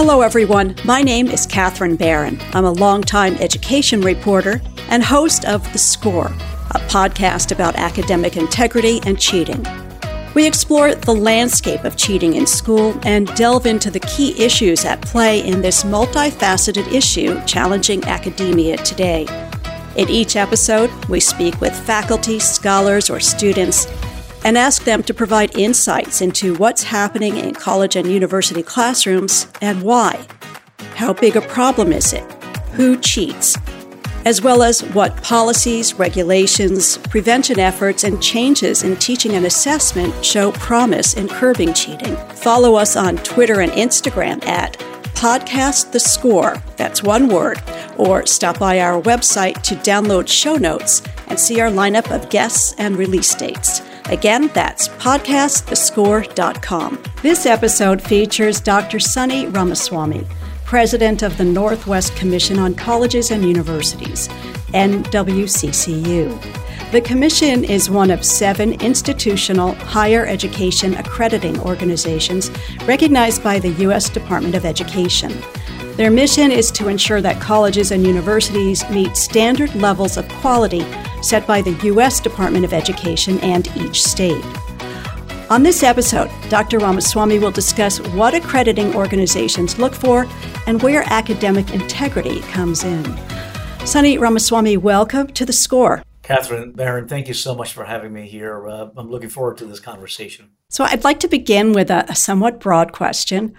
Hello, everyone. My name is Catherine Barron. I'm a longtime education reporter and host of The Score, a podcast about academic integrity and cheating. We explore the landscape of cheating in school and delve into the key issues at play in this multifaceted issue challenging academia today. In each episode, we speak with faculty, scholars, or students and ask them to provide insights into what's happening in college and university classrooms and why. How big a problem is it? Who cheats? As well as what policies, regulations, prevention efforts, and changes in teaching and assessment show promise in curbing cheating. Follow us on Twitter and Instagram at Podcast The Score, that's one word, or stop by our website to download show notes and see our lineup of guests and release dates. Again, that's podcastthescore.com. This episode features Dr. Sonny Ramaswamy, president of the Northwest Commission on Colleges and Universities, NWCCU. The Commission is one of seven institutional higher education accrediting organizations recognized by the U.S. Department of Education. Their mission is to ensure that colleges and universities meet standard levels of quality set by the U.S. Department of Education and each state. On this episode, Dr. Ramaswamy will discuss what accrediting organizations look for and where academic integrity comes in. Sonny Ramaswamy, welcome to the score. Catherine Barron, thank you so much for having me here. Uh, I'm looking forward to this conversation. So, I'd like to begin with a, a somewhat broad question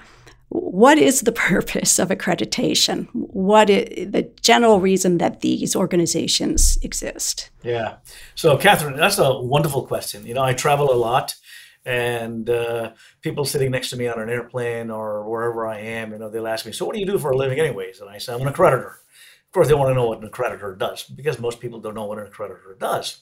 what is the purpose of accreditation? What is the general reason that these organizations exist? Yeah. So, Catherine, that's a wonderful question. You know, I travel a lot, and uh, people sitting next to me on an airplane or wherever I am, you know, they'll ask me, "So, what do you do for a living, anyways?" And I say, "I'm an accreditor." Of course, they want to know what an accreditor does because most people don't know what an accreditor does.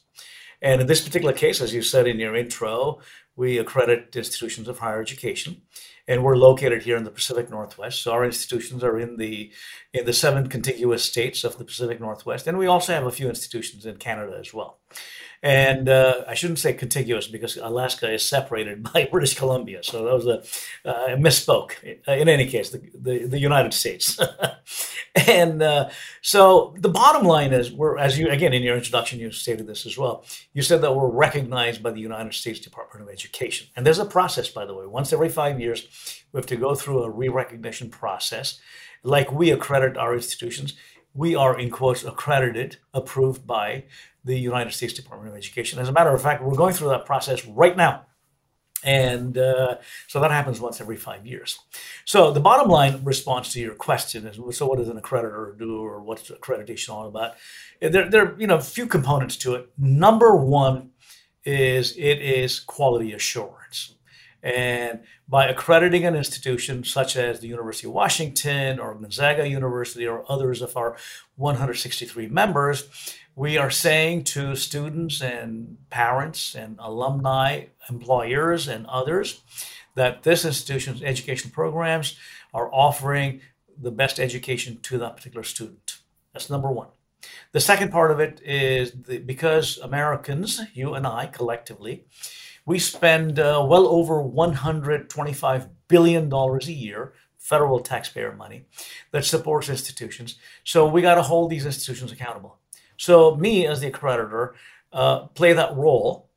And in this particular case, as you said in your intro, we accredit institutions of higher education and we're located here in the Pacific Northwest. So our institutions are in the in the seven contiguous states of the Pacific Northwest, and we also have a few institutions in Canada as well. And uh, I shouldn't say contiguous because Alaska is separated by British Columbia. So that was a uh, misspoke. In any case, the, the, the United States. and uh, so the bottom line is, we're as you again in your introduction you stated this as well. You said that we're recognized by the United States Department of Education, and there's a process, by the way. Once every five years, we have to go through a re-recognition process, like we accredit our institutions we are in quotes accredited, approved by the United States Department of Education. As a matter of fact, we're going through that process right now. And uh, so that happens once every five years. So the bottom line response to your question is: so what does an accreditor do, or what's accreditation all about? There, there are you know a few components to it. Number one is it is quality assurance. And by accrediting an institution such as the University of Washington or Gonzaga University or others of our 163 members, we are saying to students and parents and alumni, employers, and others that this institution's education programs are offering the best education to that particular student. That's number one. The second part of it is the, because Americans, you and I collectively, we spend uh, well over $125 billion a year, federal taxpayer money, that supports institutions. So we got to hold these institutions accountable. So, me as the accreditor uh, play that role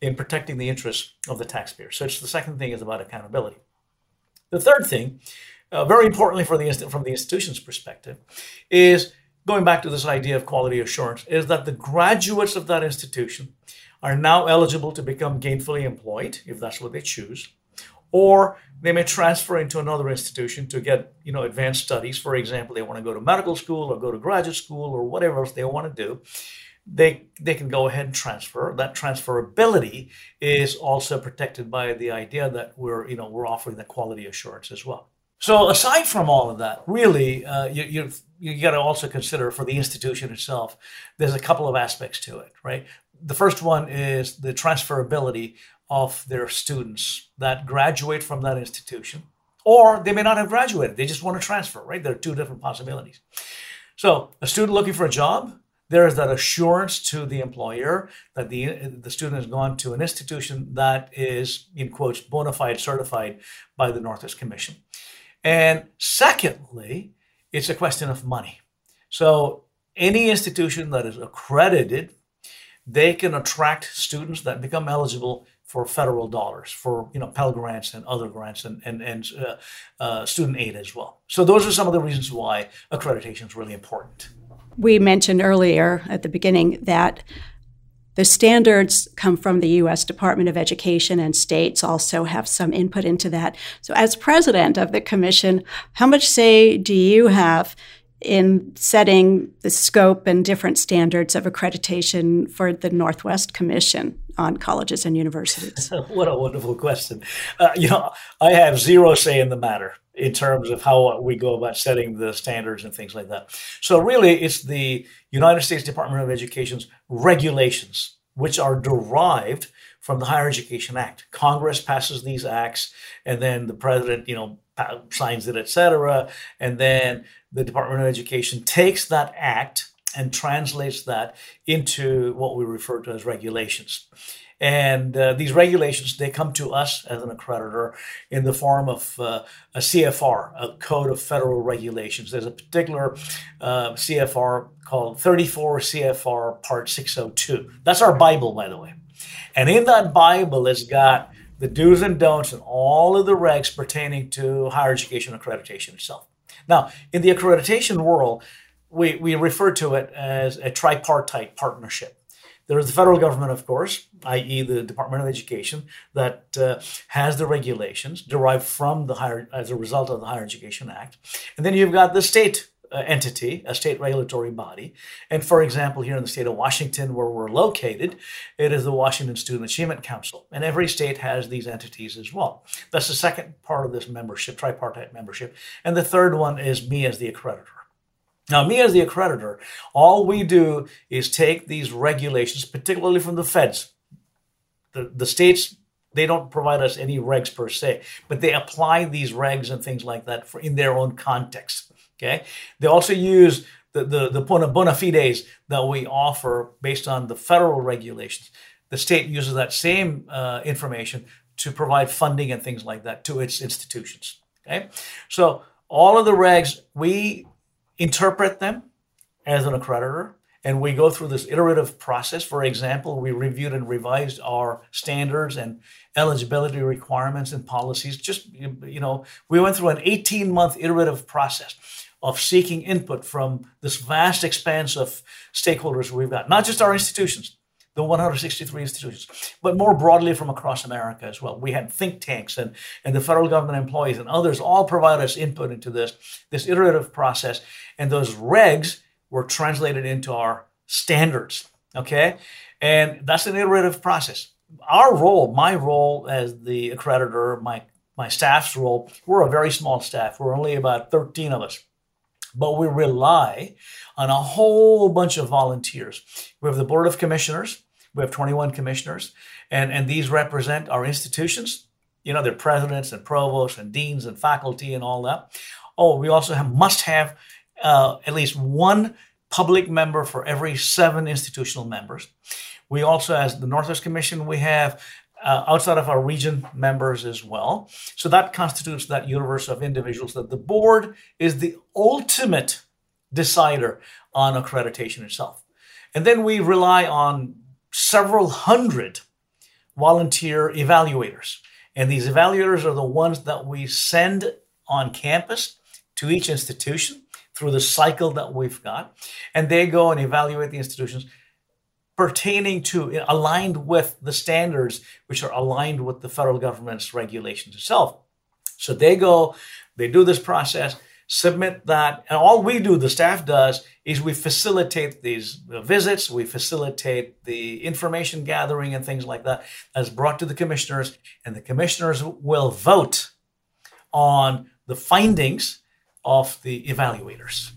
in protecting the interests of the taxpayer. So, it's the second thing is about accountability. The third thing, uh, very importantly for the from the institution's perspective, is going back to this idea of quality assurance, is that the graduates of that institution are now eligible to become gainfully employed if that's what they choose or they may transfer into another institution to get you know advanced studies. For example they want to go to medical school or go to graduate school or whatever else they want to do. They they can go ahead and transfer. That transferability is also protected by the idea that we're you know we're offering the quality assurance as well. So aside from all of that really uh, you, you you got to also consider for the institution itself there's a couple of aspects to it right the first one is the transferability of their students that graduate from that institution, or they may not have graduated. They just want to transfer, right? There are two different possibilities. So, a student looking for a job, there is that assurance to the employer that the, the student has gone to an institution that is, in quotes, bona fide certified by the Northwest Commission. And secondly, it's a question of money. So any institution that is accredited, they can attract students that become eligible for federal dollars, for you know Pell grants and other grants and and, and uh, uh, student aid as well. So those are some of the reasons why accreditation is really important. We mentioned earlier at the beginning that the standards come from the U.S. Department of Education, and states also have some input into that. So, as president of the commission, how much say do you have in setting the scope and different standards of accreditation for the Northwest Commission on colleges and universities? what a wonderful question. Uh, you know, I have zero say in the matter in terms of how we go about setting the standards and things like that. So, really, it's the United States Department of Education's regulations, which are derived from the Higher Education Act. Congress passes these acts, and then the president, you know, signs it, etc. And then the Department of Education takes that act and translates that into what we refer to as regulations. And uh, these regulations, they come to us as an accreditor in the form of uh, a CFR, a Code of Federal Regulations. There's a particular uh, CFR called 34 CFR Part 602. That's our Bible, by the way. And in that Bible, it's got the do's and don'ts and all of the regs pertaining to higher education accreditation itself. Now, in the accreditation world, we, we refer to it as a tripartite partnership. There is the federal government, of course, i.e., the Department of Education, that uh, has the regulations derived from the higher, as a result of the Higher Education Act, and then you've got the state Uh, entity, a state regulatory body. And for example, here in the state of Washington, where we're located, it is the Washington Student Achievement Council. And every state has these entities as well. That's the second part of this membership, tripartite membership. And the third one is me as the accreditor. Now, me as the accreditor, all we do is take these regulations, particularly from the feds. The, the states, they don't provide us any regs per se, but they apply these regs and things like that for in their own context. Okay. They also use the, the, the bona fides that we offer based on the federal regulations. The state uses that same uh, information to provide funding and things like that to its institutions. Okay. So all of the regs, we interpret them as an accreditor and we go through this iterative process. For example, we reviewed and revised our standards and eligibility requirements and policies. Just, you know, we went through an 18 month iterative process of seeking input from this vast expanse of stakeholders we've got, not just our institutions, the 163 institutions, but more broadly from across America as well. We had think tanks and, and the federal government employees and others all provide us input into this, this iterative process. And those regs were translated into our standards. Okay. And that's an iterative process. Our role, my role as the accreditor, my, my staff's role, we're a very small staff. We're only about 13 of us but we rely on a whole bunch of volunteers. We have the Board of Commissioners, we have 21 commissioners, and, and these represent our institutions. You know, their presidents and provosts and deans and faculty and all that. Oh, we also have must have uh, at least one public member for every seven institutional members. We also, as the Northwest Commission, we have uh, outside of our region members as well. So that constitutes that universe of individuals that the board is the ultimate decider on accreditation itself. And then we rely on several hundred volunteer evaluators. And these evaluators are the ones that we send on campus to each institution through the cycle that we've got. And they go and evaluate the institutions pertaining to aligned with the standards which are aligned with the federal government's regulations itself. So they go they do this process submit that and all we do the staff does is we facilitate these visits we facilitate the information gathering and things like that as brought to the commissioners and the commissioners will vote on the findings of the evaluators.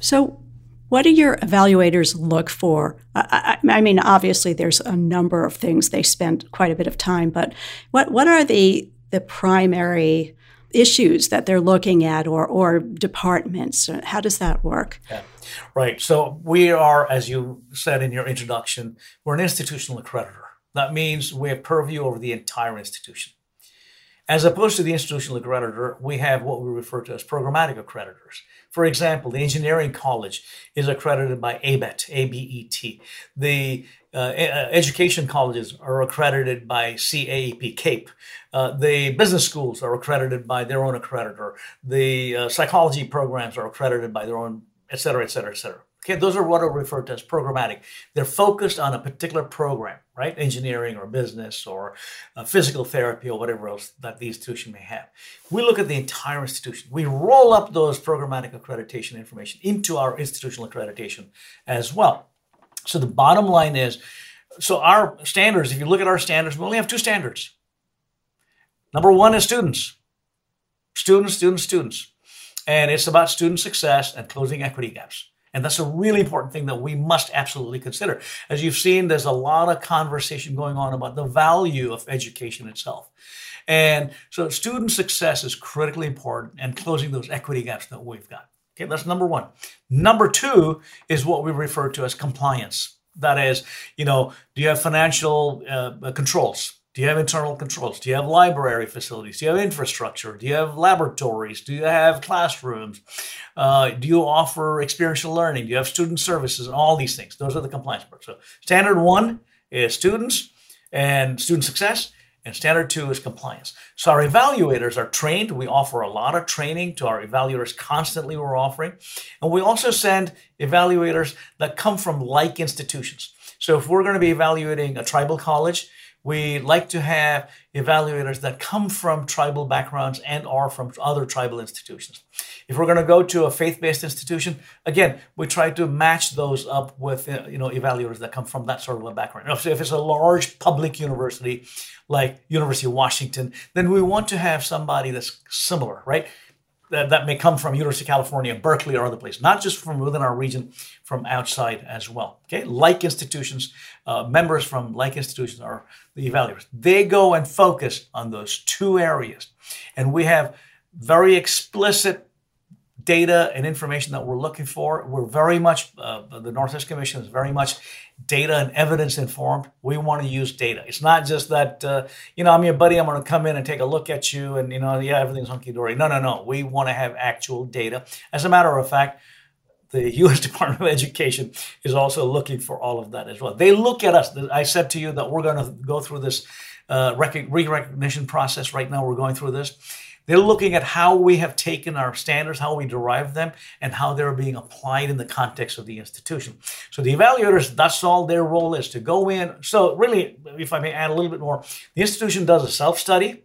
So what do your evaluators look for? I, I, I, mean, obviously, there's a number of things they spend quite a bit of time, but what what are the the primary issues that they're looking at, or or departments? How does that work? Yeah. Right. So we are, as you said in your introduction, we're an institutional accreditor. That means we have purview over the entire institution. As opposed to the institutional accreditor, we have what we refer to as programmatic accreditors. For example, the engineering college is accredited by ABET, A-B-E-T. The uh, uh, education colleges are accredited by CAEP, CAPE. Uh, the business schools are accredited by their own accreditor. The uh, psychology programs are accredited by their own, et cetera, et cetera, et cetera. Okay, those are what are referred to as programmatic. They're focused on a particular program, right? Engineering or business or uh, physical therapy or whatever else that the institution may have. We look at the entire institution. We roll up those programmatic accreditation information into our institutional accreditation as well. So the bottom line is, so our standards, if you look at our standards, we only have two standards. Number one is students. Students, students, students. And it's about student success and closing equity gaps. And that's a really important thing that we must absolutely consider. As you've seen, there's a lot of conversation going on about the value of education itself. And so student success is critically important and closing those equity gaps that we've got. Okay, that's number one. Number two is what we refer to as compliance. That is, you know, do you have financial uh, controls? Do you have internal controls? Do you have library facilities? Do you have infrastructure? Do you have laboratories? Do you have classrooms? Uh, do you offer experiential learning? Do you have student services? And all these things. Those are the compliance parts. So standard one is students and student success. And standard two is compliance. So our evaluators are trained. We offer a lot of training to our evaluators constantly we're offering. And we also send evaluators that come from like institutions. So if we're going to be evaluating a tribal college, we like to have evaluators that come from tribal backgrounds and are from other tribal institutions. If we're going to go to a faith-based institution, again, we try to match those up with uh, you know evaluators that come from that sort of a background. So if it's a large public university like University of Washington, then we want to have somebody that's similar, right? That, that may come from University of California, Berkeley, or other places, not just from within our region, from outside as well. Okay, like institutions, uh, members from like institutions are the evaluators. They go and focus on those two areas, and we have very explicit data and information that we're looking for. We're very much, uh, the Northwest Commission is very much data and evidence informed. We want to use data. It's not just that, uh, you know, I'm your buddy, I'm going to come in and take a look at you and, you know, yeah, everything's hunky dory. No, no, no. We want to have actual data. As a matter of fact, the U.S. Department of Education is also looking for all of that as well. They look at us. I said to you that we're going to go through this uh, re-recognition process right now. We're going through this they're looking at how we have taken our standards, how we derive them, and how they're being applied in the context of the institution. So the evaluators, that's all their role is to go in. So really, if I may add a little bit more, the institution does a self-study,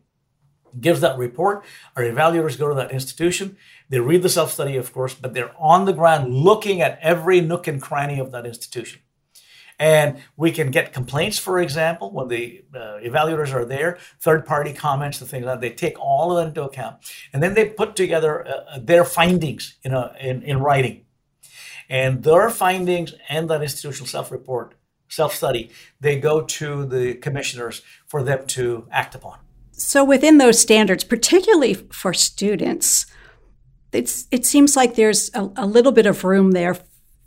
gives that report. Our evaluators go to that institution. They read the self-study, of course, but they're on the ground looking at every nook and cranny of that institution. And we can get complaints, for example, when the uh, evaluators are there, third party comments, the things that. They take all of that into account. And then they put together uh, uh, their findings in, a, in, in writing. And their findings and that institutional self report, self study, they go to the commissioners for them to act upon. So, within those standards, particularly for students, it's, it seems like there's a, a little bit of room there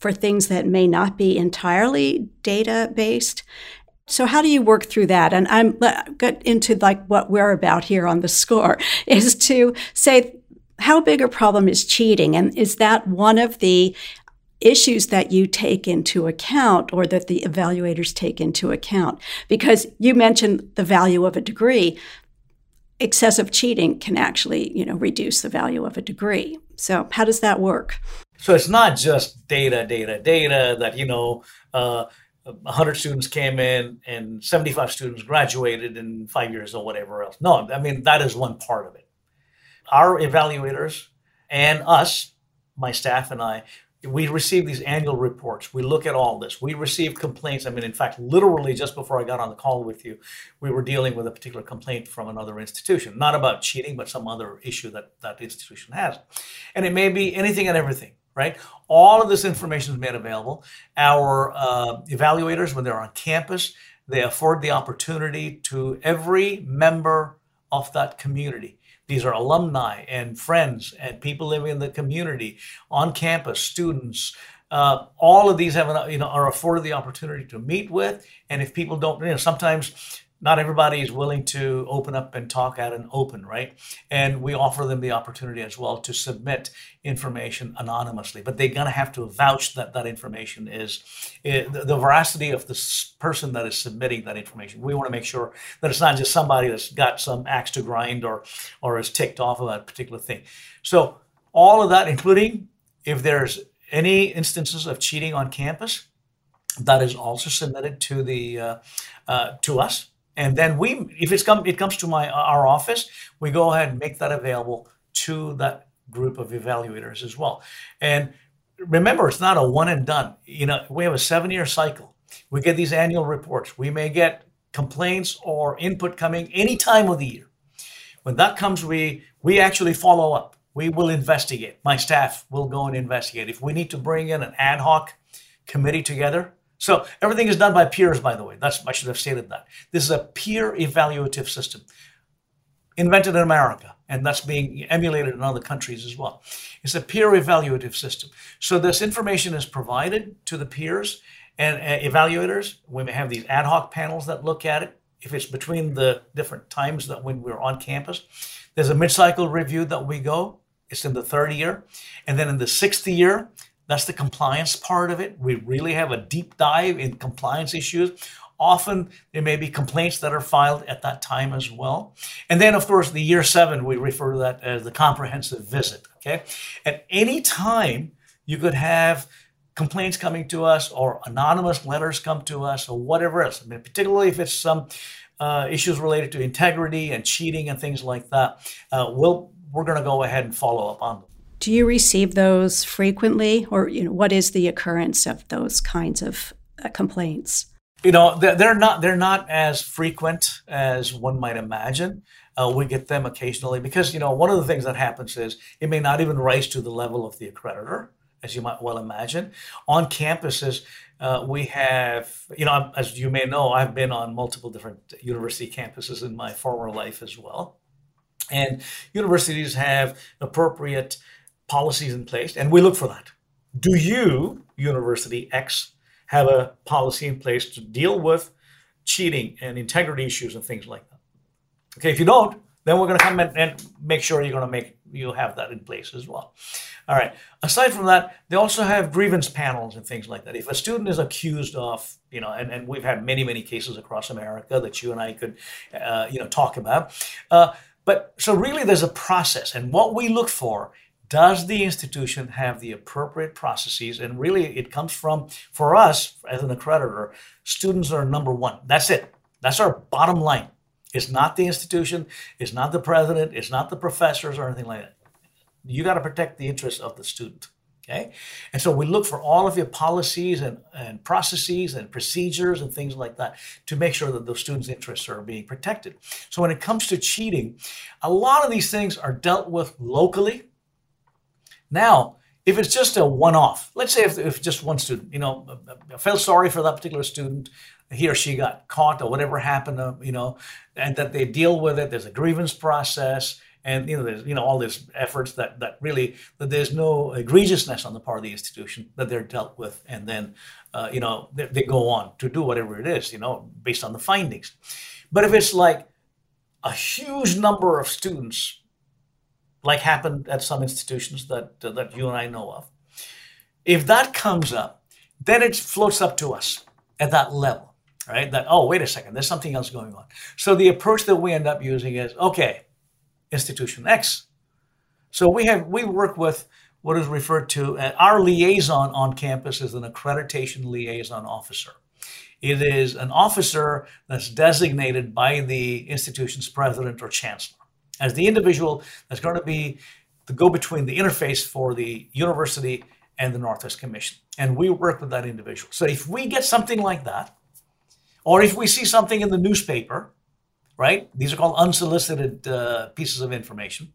for things that may not be entirely data based. So how do you work through that? And I'm get into like what we're about here on the score is to say how big a problem is cheating? And is that one of the issues that you take into account or that the evaluators take into account? Because you mentioned the value of a degree. Excessive cheating can actually you know reduce the value of a degree. So how does that work so it's not just data, data, data that, you know, uh, 100 students came in and 75 students graduated in five years or whatever else. No, I mean, that is one part of it. Our evaluators and us, my staff and I, we receive these annual reports. We look at all this. We receive complaints. I mean, in fact, literally just before I got on the call with you, we were dealing with a particular complaint from another institution, not about cheating, but some other issue that that institution has. And it may be anything and everything right? All of this information is made available. Our uh, evaluators, when they're on campus, they afford the opportunity to every member of that community. These are alumni and friends and people living in the community on campus, students. Uh, all of these have, you know, are afforded the opportunity to meet with. And if people don't, you know, sometimes not everybody is willing to open up and talk out in open, right? And we offer them the opportunity as well to submit information anonymously, but they're going to have to vouch that that information is eh, the veracity of the person that is submitting that information. We want to make sure that it's not just somebody that's got some axe to grind or or is ticked off about a particular thing. So all of that, including if there's any instances of cheating on campus, that is also submitted to the uh, uh, to us and then we if it's come it comes to my uh, our office we go ahead and make that available to that group of evaluators as well. And remember it's not a one and done. You know we have a seven year cycle. We get these annual reports. We may get complaints or input coming any time of the year. When that comes we we actually follow up. We will investigate. My staff will go and investigate. If we need to bring in an ad hoc committee together so everything is done by peers, by the way. That's I should have stated that. This is a peer evaluative system invented in America, and that's being emulated in other countries as well. It's a peer evaluative system. So this information is provided to the peers and uh, evaluators. We may have these ad hoc panels that look at it. If it's between the different times that when we're on campus, there's a mid-cycle review that we go. It's in the third year, and then in the sixth year, that's the compliance part of it. We really have a deep dive in compliance issues. Often there may be complaints that are filed at that time as well. And then, of course, the year seven, we refer to that as the comprehensive visit. Okay. At any time, you could have complaints coming to us or anonymous letters come to us or whatever else. I mean, particularly if it's some uh, issues related to integrity and cheating and things like that, uh, we'll, we're going to go ahead and follow up on them. Do you receive those frequently, or you know, what is the occurrence of those kinds of uh, complaints? You know, they're not they're not as frequent as one might imagine. Uh, we get them occasionally because you know one of the things that happens is it may not even rise to the level of the accreditor, as you might well imagine. On campuses, uh, we have you know as you may know, I've been on multiple different university campuses in my former life as well, and universities have appropriate policies in place, and we look for that. Do you, University X, have a policy in place to deal with cheating and integrity issues and things like that? Okay, if you don't, then we're going to come and make sure you're going to make you have that in place as well. All right. Aside from that, they also have grievance panels and things like that. If a student is accused of, you know, and, and we've had many, many cases across America that you and I could, uh, you know, talk about. Uh, but so really, there's a process, and what we look for does the institution have the appropriate processes? And really, it comes from, for us as an accreditor, students are number one. That's it. That's our bottom line. It's not the institution, it's not the president, it's not the professors or anything like that. You got to protect the interests of the student. Okay? And so we look for all of your policies and, and processes and procedures and things like that to make sure that those students' interests are being protected. So when it comes to cheating, a lot of these things are dealt with locally now, if it's just a one-off, let's say if, if just one student, you know, felt sorry for that particular student, he or she got caught or whatever happened, uh, you know, and that they deal with it. There's a grievance process, and you know, there's you know all these efforts that that really that there's no egregiousness on the part of the institution that they're dealt with, and then uh, you know they, they go on to do whatever it is, you know, based on the findings. But if it's like a huge number of students like happened at some institutions that uh, that you and I know of. If that comes up, then it floats up to us at that level, right? That oh, wait a second, there's something else going on. So the approach that we end up using is okay, institution X. So we have we work with what is referred to uh, our liaison on campus is an accreditation liaison officer. It is an officer that's designated by the institution's president or chancellor as the individual that's going to be the go between the interface for the university and the Northwest Commission. And we work with that individual. So if we get something like that, or if we see something in the newspaper, right? These are called unsolicited uh, pieces of information,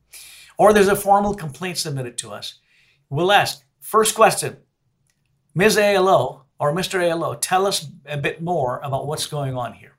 or there's a formal complaint submitted to us, we'll ask first question Ms. ALO or Mr. ALO, tell us a bit more about what's going on here.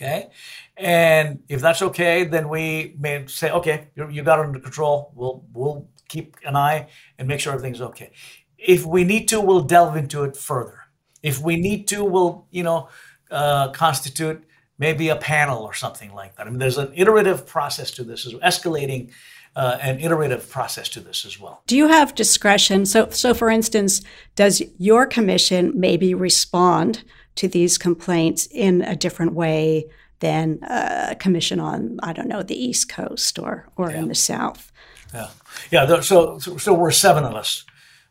Okay. And if that's okay, then we may say, okay, you got it under control. We'll, we'll keep an eye and make sure everything's okay. If we need to, we'll delve into it further. If we need to, we'll, you know, uh, constitute maybe a panel or something like that. I mean, there's an iterative process to this, is escalating uh, an iterative process to this as well. Do you have discretion? So, so for instance, does your commission maybe respond to these complaints in a different way than a commission on, I don't know, the East Coast or or yeah. in the South? Yeah, yeah. So, so we're seven of us.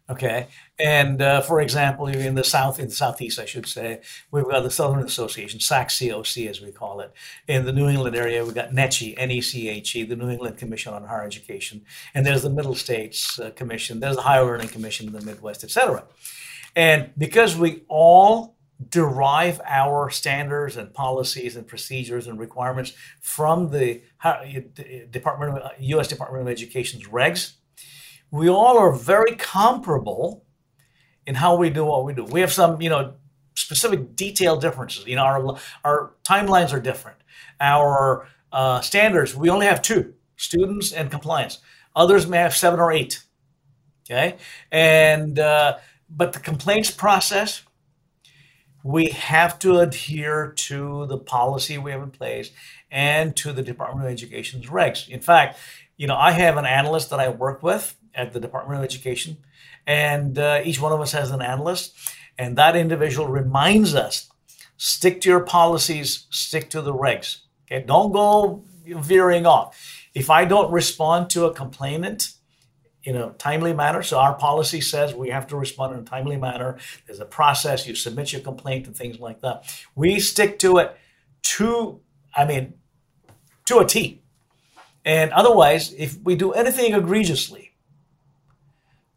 Okay, and uh, for example, in the south, in the southeast, I should say, we've got the Southern Association, SACSCOC as we call it. In the New England area, we've got NECHE, N-E-C-H-E, the New England Commission on Higher Education, and there's the Middle States uh, Commission, there's the Higher Learning Commission in the Midwest, etc. And because we all derive our standards and policies and procedures and requirements from the Department of U.S. Department of Education's regs, we all are very comparable in how we do what we do. We have some, you know, specific detail differences. You know, our our timelines are different. Our uh, standards, we only have two: students and compliance. Others may have seven or eight. Okay, and uh, but the complaints process, we have to adhere to the policy we have in place and to the Department of Education's regs. In fact, you know, I have an analyst that I work with at the Department of Education and uh, each one of us has an analyst, and that individual reminds us stick to your policies, stick to the regs. Okay, don't go veering off. If I don't respond to a complainant in a timely manner, so our policy says we have to respond in a timely manner. There's a process. You submit your complaint and things like that. We stick to it to, I mean, to a T. And otherwise, if we do anything egregiously,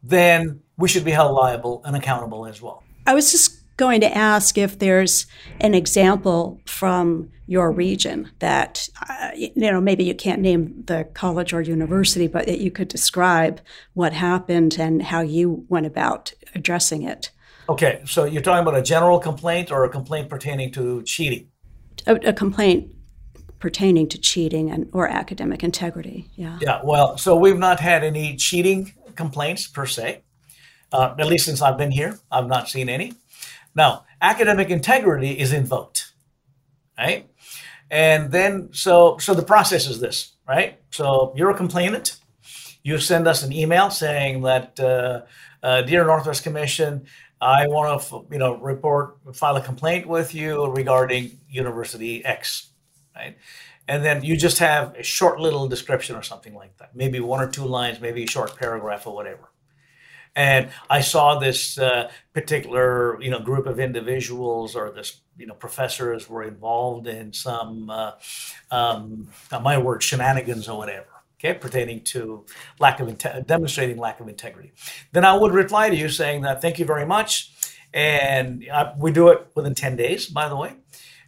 then we should be held liable and accountable as well. I was just going to ask if there's an example from your region that uh, you know maybe you can't name the college or university but that you could describe what happened and how you went about addressing it. Okay so you're talking about a general complaint or a complaint pertaining to cheating? A, a complaint pertaining to cheating and or academic integrity yeah. Yeah well so we've not had any cheating complaints per se uh, at least since I've been here, I've not seen any. Now, academic integrity is invoked, right? And then, so so the process is this, right? So you're a complainant. You send us an email saying that, uh, uh, dear Northwest Commission, I want to, you know, report, file a complaint with you regarding University X, right? And then you just have a short little description or something like that, maybe one or two lines, maybe a short paragraph or whatever. And I saw this uh, particular, you know, group of individuals or this, you know, professors were involved in some, uh, um, my word, shenanigans or whatever. Okay, pertaining to lack of inte- demonstrating lack of integrity, then I would reply to you saying that thank you very much, and uh, we do it within ten days. By the way,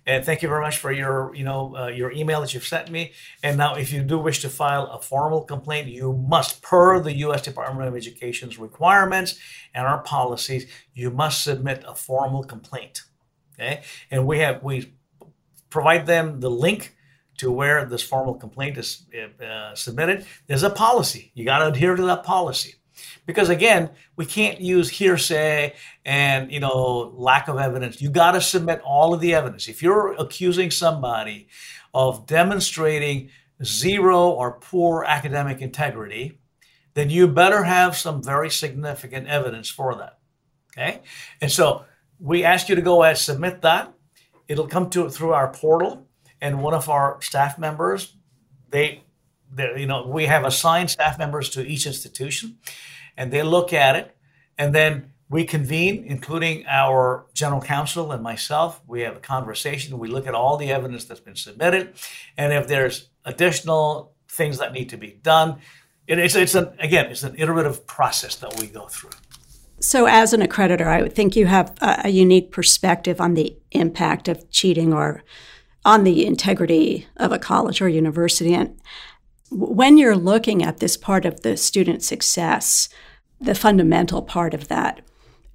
and thank you very much for your, you know, uh, your email that you've sent me. And now, if you do wish to file a formal complaint, you must, per the U.S. Department of Education's requirements and our policies, you must submit a formal complaint. Okay, and we have we provide them the link to where this formal complaint is uh, submitted. There's a policy. You got to adhere to that policy because again we can't use hearsay and you know lack of evidence. You got to submit all of the evidence. If you're accusing somebody of demonstrating zero or poor academic integrity then you better have some very significant evidence for that okay? And so we ask you to go ahead submit that. It'll come to through our portal and one of our staff members they you know we have assigned staff members to each institution and they look at it, and then we convene, including our general counsel and myself. We have a conversation. We look at all the evidence that's been submitted, and if there's additional things that need to be done, it, it's it's an again it's an iterative process that we go through. So, as an accreditor, I would think you have a unique perspective on the impact of cheating or on the integrity of a college or university. And when you're looking at this part of the student success, the fundamental part of that.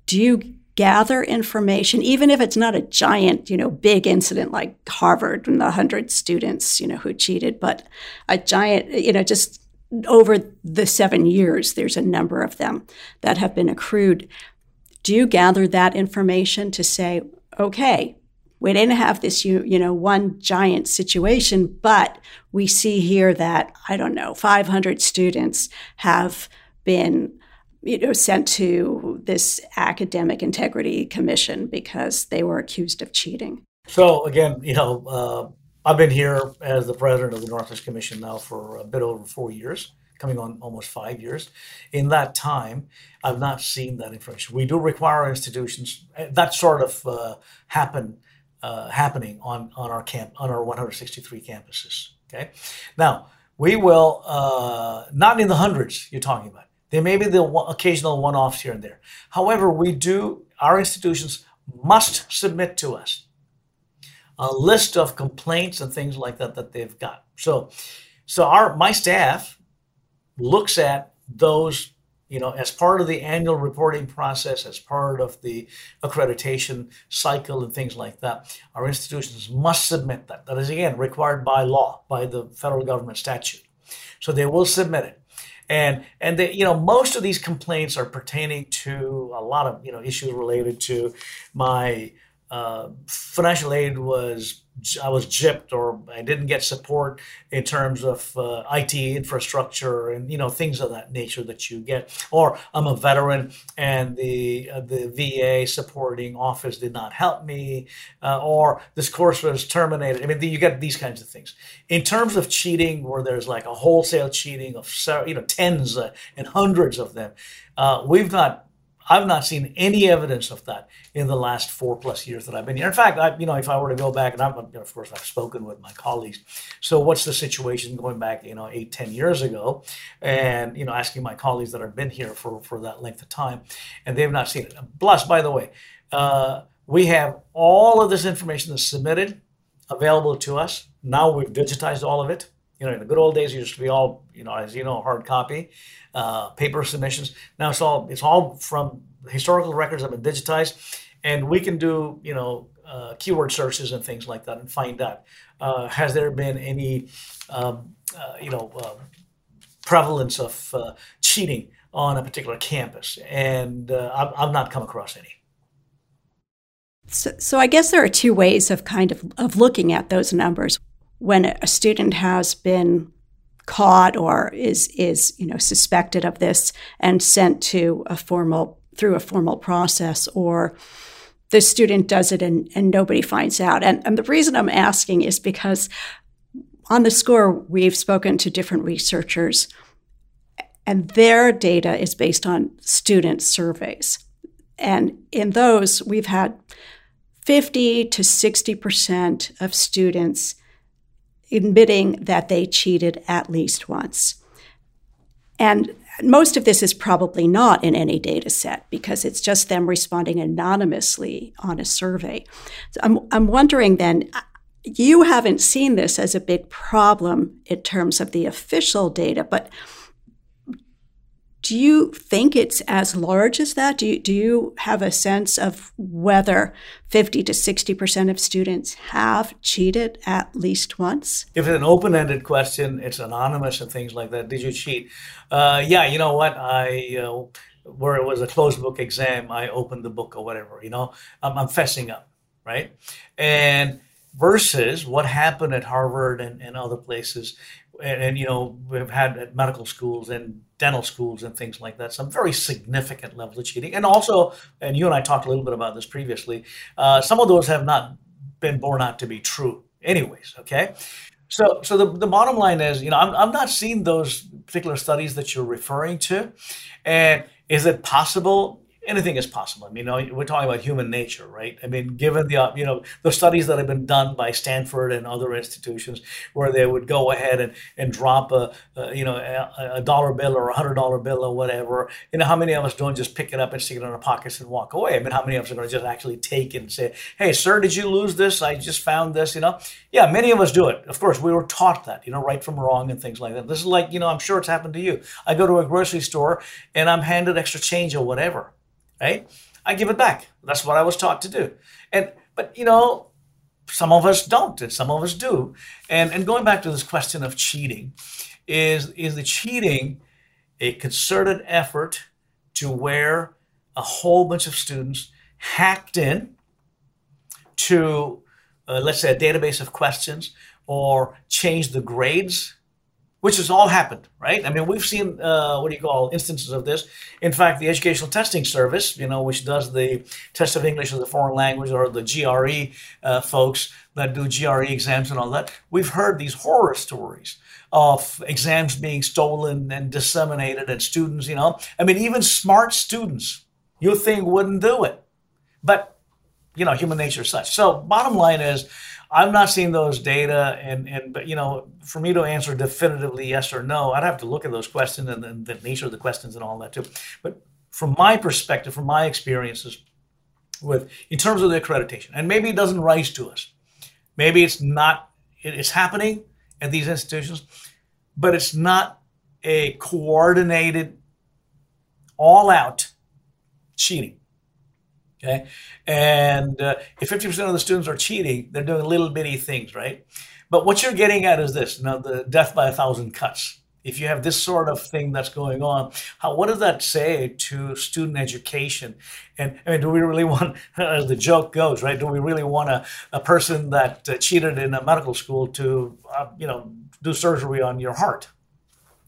Do you gather information, even if it's not a giant, you know, big incident like Harvard and the hundred students, you know, who cheated, but a giant, you know, just over the seven years, there's a number of them that have been accrued. Do you gather that information to say, okay, we didn't have this, you, you know, one giant situation, but we see here that, I don't know, 500 students have been you know, sent to this academic integrity commission because they were accused of cheating. So again, you know, uh, I've been here as the president of the Northwest Commission now for a bit over four years, coming on almost five years. In that time, I've not seen that information. We do require institutions that sort of uh, happen uh, happening on on our camp on our 163 campuses. Okay, now we will uh, not in the hundreds you're talking about. There may be the occasional one-offs here and there. However, we do our institutions must submit to us a list of complaints and things like that that they've got. So, so our my staff looks at those you know, as part of the annual reporting process, as part of the accreditation cycle and things like that, our institutions must submit that. That is, again, required by law, by the federal government statute. So they will submit it. And, and they, you know, most of these complaints are pertaining to a lot of, you know, issues related to my uh, financial aid was I was gypped or I didn't get support in terms of uh, IT infrastructure and you know things of that nature that you get. Or I'm a veteran and the uh, the VA supporting office did not help me, uh, or this course was terminated. I mean, you get these kinds of things. In terms of cheating, where there's like a wholesale cheating of you know tens uh, and hundreds of them, uh, we've not I've not seen any evidence of that in the last four plus years that I've been here. In fact, I, you know, if I were to go back, and I'm, of course, I've spoken with my colleagues. So, what's the situation going back, you know, eight, ten years ago, and you know, asking my colleagues that have been here for for that length of time, and they've not seen it. Plus, by the way, uh, we have all of this information that's submitted available to us. Now we've digitized all of it. You know, in the good old days, it used to be all, you know, as you know, hard copy uh, paper submissions. Now it's all it's all from historical records that have been digitized, and we can do you know uh, keyword searches and things like that and find out uh, has there been any um, uh, you know uh, prevalence of uh, cheating on a particular campus, and I've, I've not come across any. So, so I guess there are two ways of kind of, of looking at those numbers. When a student has been caught or is is you know suspected of this and sent to a formal through a formal process or the student does it and, and nobody finds out. And, and the reason I'm asking is because on the score, we've spoken to different researchers, and their data is based on student surveys. And in those, we've had 50 to 60% of students admitting that they cheated at least once. And most of this is probably not in any data set because it's just them responding anonymously on a survey. So I'm, I'm wondering then, you haven't seen this as a big problem in terms of the official data, but do you think it's as large as that? Do you, do you have a sense of whether 50 to 60% of students have cheated at least once? If it's an open ended question, it's anonymous and things like that. Did you cheat? Uh, yeah, you know what? I. Uh, where it was a closed book exam, I opened the book or whatever, you know, I'm, I'm fessing up, right? And versus what happened at Harvard and, and other places and, and, you know we've had at medical schools and dental schools and things like that some very significant levels of cheating. And also and you and i talked a little bit about this previously uh, some of those have not been borne out to be true anyways okay? So so the, the bottom line is you know I'm, I'm not seeing those particular studies that you're referring to. And is it possible anything is possible. I mean, you know, we're talking about human nature, right? I mean, given the you know the studies that have been done by Stanford and other institutions, where they would go ahead and, and drop a, a you know a, a, dollar bill or a hundred dollar bill or whatever. You know, how many of us don't just pick it up and stick it in our pockets and walk away? I mean, how many of us are going to just actually take it and say, "Hey, sir, did you lose this? I just found this." You know, yeah, many of us do it. Of course, we were taught that, you know, right from wrong and things like that. This is like, you know, I'm sure it's happened to you. I go to a grocery store and I'm handed extra change or whatever right? I give it back. That's what I was taught to do. And but you know, some of us don't, and some of us do. And and going back to this question of cheating, is is the cheating a concerted effort to where a whole bunch of students hacked in to uh, let's say, a database of questions or change the grades which has all happened, right? I mean, we've seen uh, what do you call instances of this. In fact, the Educational Testing Service, you know, which does the test of English as a foreign language, or the GRE uh, folks that do GRE exams and all that, we've heard these horror stories of exams being stolen and disseminated, and students, you know, I mean, even smart students, you think wouldn't do it, but you know, human nature is such. So, bottom line is I've not seen those data, and and but you know, for me to answer definitively yes or no, I'd have to look at those questions and, and the nature of the questions and all that too. But from my perspective, from my experiences, with in terms of the accreditation, and maybe it doesn't rise to us, maybe it's not. It's happening at these institutions, but it's not a coordinated, all-out cheating. Okay. And uh, if 50% of the students are cheating, they're doing little bitty things, right? But what you're getting at is this, you know, the death by a thousand cuts. If you have this sort of thing that's going on, how, what does that say to student education? And I mean, do we really want, as the joke goes, right? Do we really want a, a person that uh, cheated in a medical school to, uh, you know, do surgery on your heart?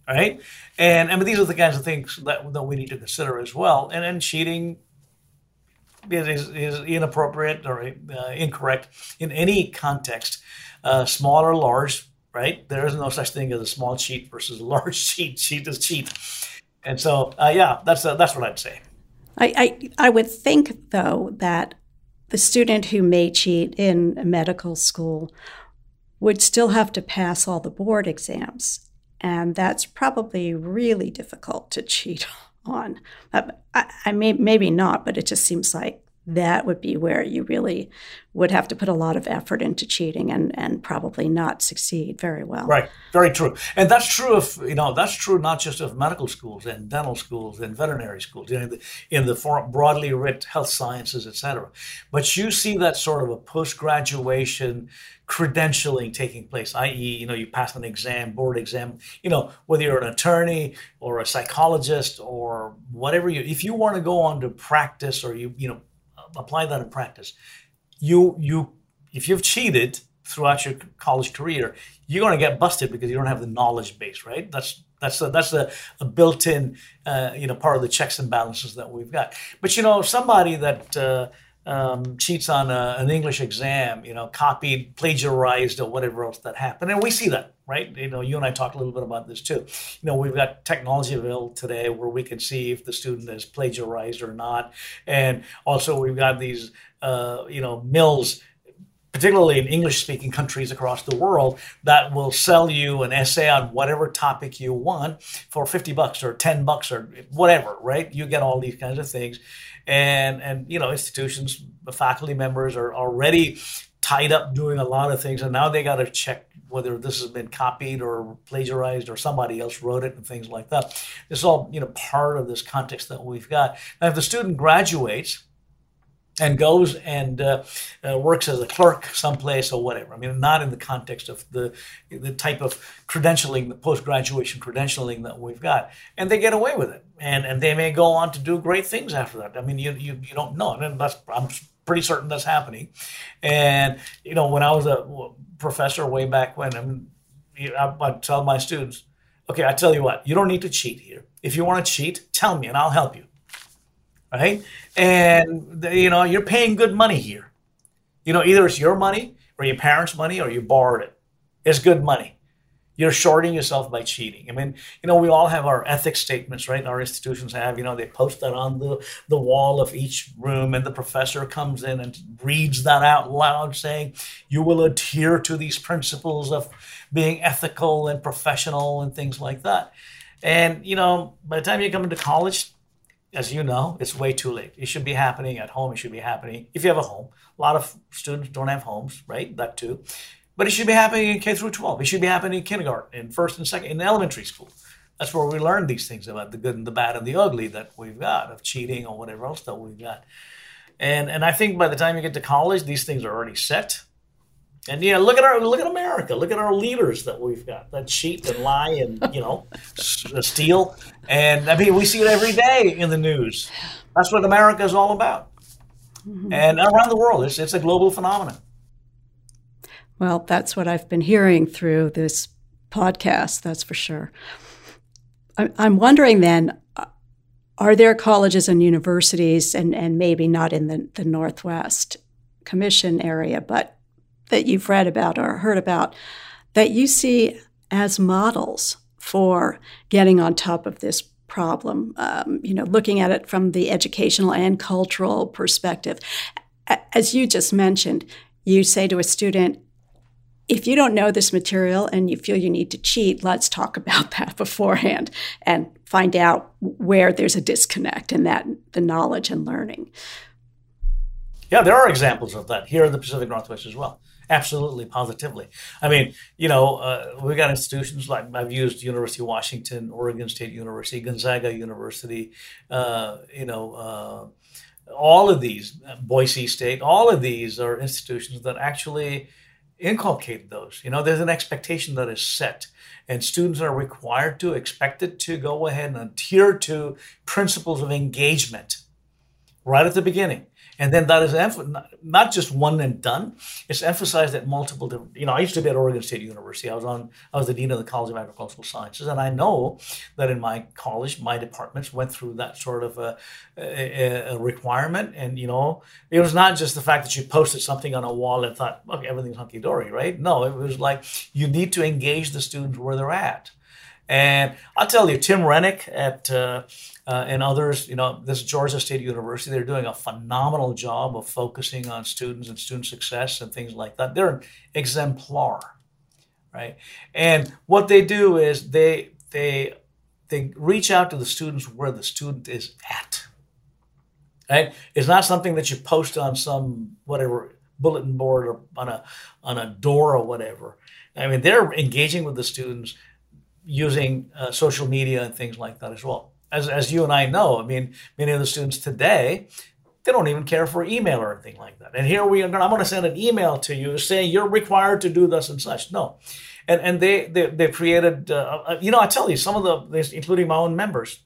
Right? And I mean, these are the kinds of things that, that we need to consider as well. And then cheating is, is inappropriate or uh, incorrect in any context, uh, small or large, right? There is no such thing as a small cheat versus a large cheat. Cheat is cheat. And so, uh, yeah, that's, uh, that's what I'd say. I, I, I would think, though, that the student who may cheat in medical school would still have to pass all the board exams. And that's probably really difficult to cheat on. Uh, I, I may, maybe not, but it just seems like that would be where you really would have to put a lot of effort into cheating and, and probably not succeed very well. Right, very true. And that's true of, you know, that's true not just of medical schools and dental schools and veterinary schools, you know, in the, in the broadly writ health sciences, et cetera. But you see that sort of a post-graduation credentialing taking place, i.e., you know, you pass an exam, board exam, you know, whether you're an attorney or a psychologist or whatever you, if you want to go on to practice or you, you know, apply that in practice, you, you, if you've cheated throughout your college career, you're going to get busted because you don't have the knowledge base, right? That's that's a, that's a, a built-in, uh, you know, part of the checks and balances that we've got. But you know, somebody that uh, um, cheats on a, an English exam, you know, copied, plagiarized, or whatever else that happened. And we see that, right? You know, you and I talked a little bit about this too. You know, we've got technology available today where we can see if the student has plagiarized or not. And also, we've got these, uh, you know, mills particularly in English speaking countries across the world, that will sell you an essay on whatever topic you want for 50 bucks or 10 bucks or whatever, right? You get all these kinds of things and and you know institutions the faculty members are already tied up doing a lot of things. And now they got to check whether this has been copied or plagiarized or somebody else wrote it and things like that. This is all you know part of this context that we've got. Now if the student graduates and goes and uh, uh, works as a clerk someplace or whatever. I mean, not in the context of the the type of credentialing, the post graduation credentialing that we've got, and they get away with it, and and they may go on to do great things after that. I mean, you you, you don't know, and that's I'm pretty certain that's happening. And you know, when I was a professor way back when, I, mean, I I'd tell my students, okay, I tell you what, you don't need to cheat here. If you want to cheat, tell me, and I'll help you right? And you know, you're paying good money here. You know, either it's your money or your parents' money or you borrowed it. It's good money. You're shorting yourself by cheating. I mean, you know, we all have our ethics statements, right? Our institutions have, you know, they post that on the, the wall of each room, and the professor comes in and reads that out loud, saying, You will adhere to these principles of being ethical and professional and things like that. And, you know, by the time you come into college, as you know, it's way too late. It should be happening at home. It should be happening if you have a home. A lot of students don't have homes, right? That too. But it should be happening in K through 12. It should be happening in kindergarten, in first and second, in elementary school. That's where we learn these things about the good and the bad and the ugly that we've got of cheating or whatever else that we've got. And and I think by the time you get to college, these things are already set. And yeah, look at our look at America. Look at our leaders that we've got that cheat and lie and you know steal. And I mean, we see it every day in the news. That's what America is all about. Mm-hmm. And around the world, it's it's a global phenomenon. Well, that's what I've been hearing through this podcast, that's for sure. I'm wondering then are there colleges and universities, and, and maybe not in the, the Northwest Commission area, but that you've read about or heard about, that you see as models for getting on top of this problem? Um, you know, looking at it from the educational and cultural perspective. As you just mentioned, you say to a student, if you don't know this material and you feel you need to cheat, let's talk about that beforehand and find out where there's a disconnect in that the knowledge and learning. Yeah, there are examples of that here in the Pacific Northwest as well. Absolutely, positively. I mean, you know, uh, we've got institutions like I've used University of Washington, Oregon State University, Gonzaga University, uh, you know, uh, all of these, Boise State, all of these are institutions that actually inculcate those. You know, there's an expectation that is set, and students are required to, expected to go ahead and adhere to principles of engagement right at the beginning. And then that is not just one and done. It's emphasized at multiple different. You know, I used to be at Oregon State University. I was on. I was the dean of the College of Agricultural Sciences, and I know that in my college, my departments went through that sort of a, a, a requirement. And you know, it was not just the fact that you posted something on a wall and thought, "Okay, everything's hunky dory," right? No, it was like you need to engage the students where they're at. And I'll tell you, Tim Renick at uh, uh, and others, you know, this Georgia State University, they're doing a phenomenal job of focusing on students and student success and things like that. They're an exemplar, right? And what they do is they they they reach out to the students where the student is at. Right? It's not something that you post on some whatever bulletin board or on a on a door or whatever. I mean, they're engaging with the students using uh, social media and things like that as well as, as you and I know, I mean, many of the students today, they don't even care for email or anything like that. And here we are, I'm going to send an email to you saying you're required to do this and such. No. And, and they, they, they created, uh, uh you know, I tell you, some of the, including my own members,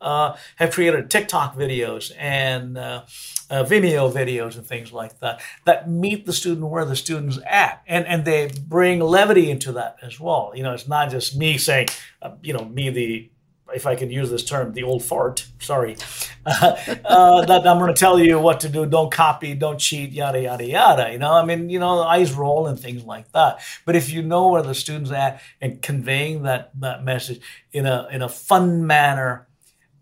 uh, have created TikTok videos and uh, uh, Vimeo videos and things like that that meet the student where the student's at, and and they bring levity into that as well. You know, it's not just me saying, uh, you know, me the if I can use this term, the old fart, sorry, uh, that I'm going to tell you what to do. Don't copy, don't cheat, yada, yada, yada. You know, I mean, you know, eyes roll and things like that. But if you know where the student's at and conveying that, that message in a, in a fun manner,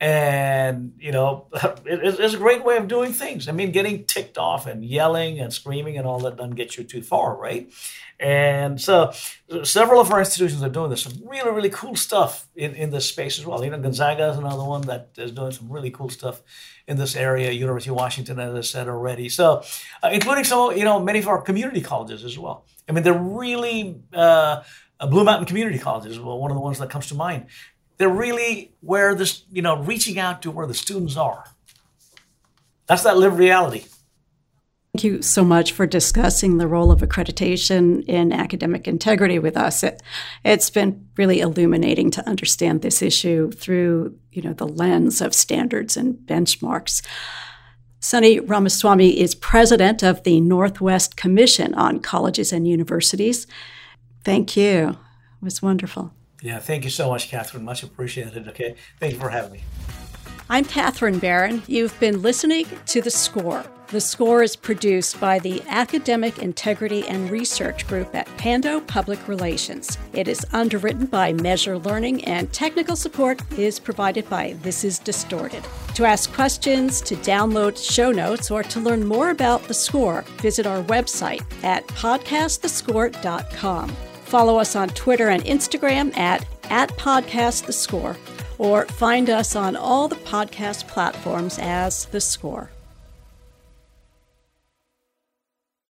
and you know it's a great way of doing things. I mean getting ticked off and yelling and screaming and all that doesn't get you too far right? And so several of our institutions are doing this some really really cool stuff in, in this space as well. You know gonzaga is another one that is doing some really cool stuff in this area university of washington as i said already. So uh, including some you know many of our community colleges as well. I mean they're really uh, Blue Mountain Community College is one of the ones that comes to mind. They're really where this, you know, reaching out to where the students are. That's that lived reality. Thank you so much for discussing the role of accreditation in academic integrity with us. It, has been really illuminating to understand this issue through, you know, the lens of standards and benchmarks. Sonny Ramaswamy is president of the Northwest Commission on Colleges and Universities. Thank you. It was wonderful. Yeah, thank you so much, Catherine. Much appreciated. Okay. Thank you for having me. I'm Catherine Barron. You've been listening to The Score. The Score is produced by the Academic Integrity and Research Group at Pando Public Relations. It is underwritten by Measure Learning, and technical support is provided by This Is Distorted. To ask questions, to download show notes, or to learn more about The Score, visit our website at podcastthescore.com. Follow us on Twitter and Instagram at, at Podcast The Score, or find us on all the podcast platforms as The Score.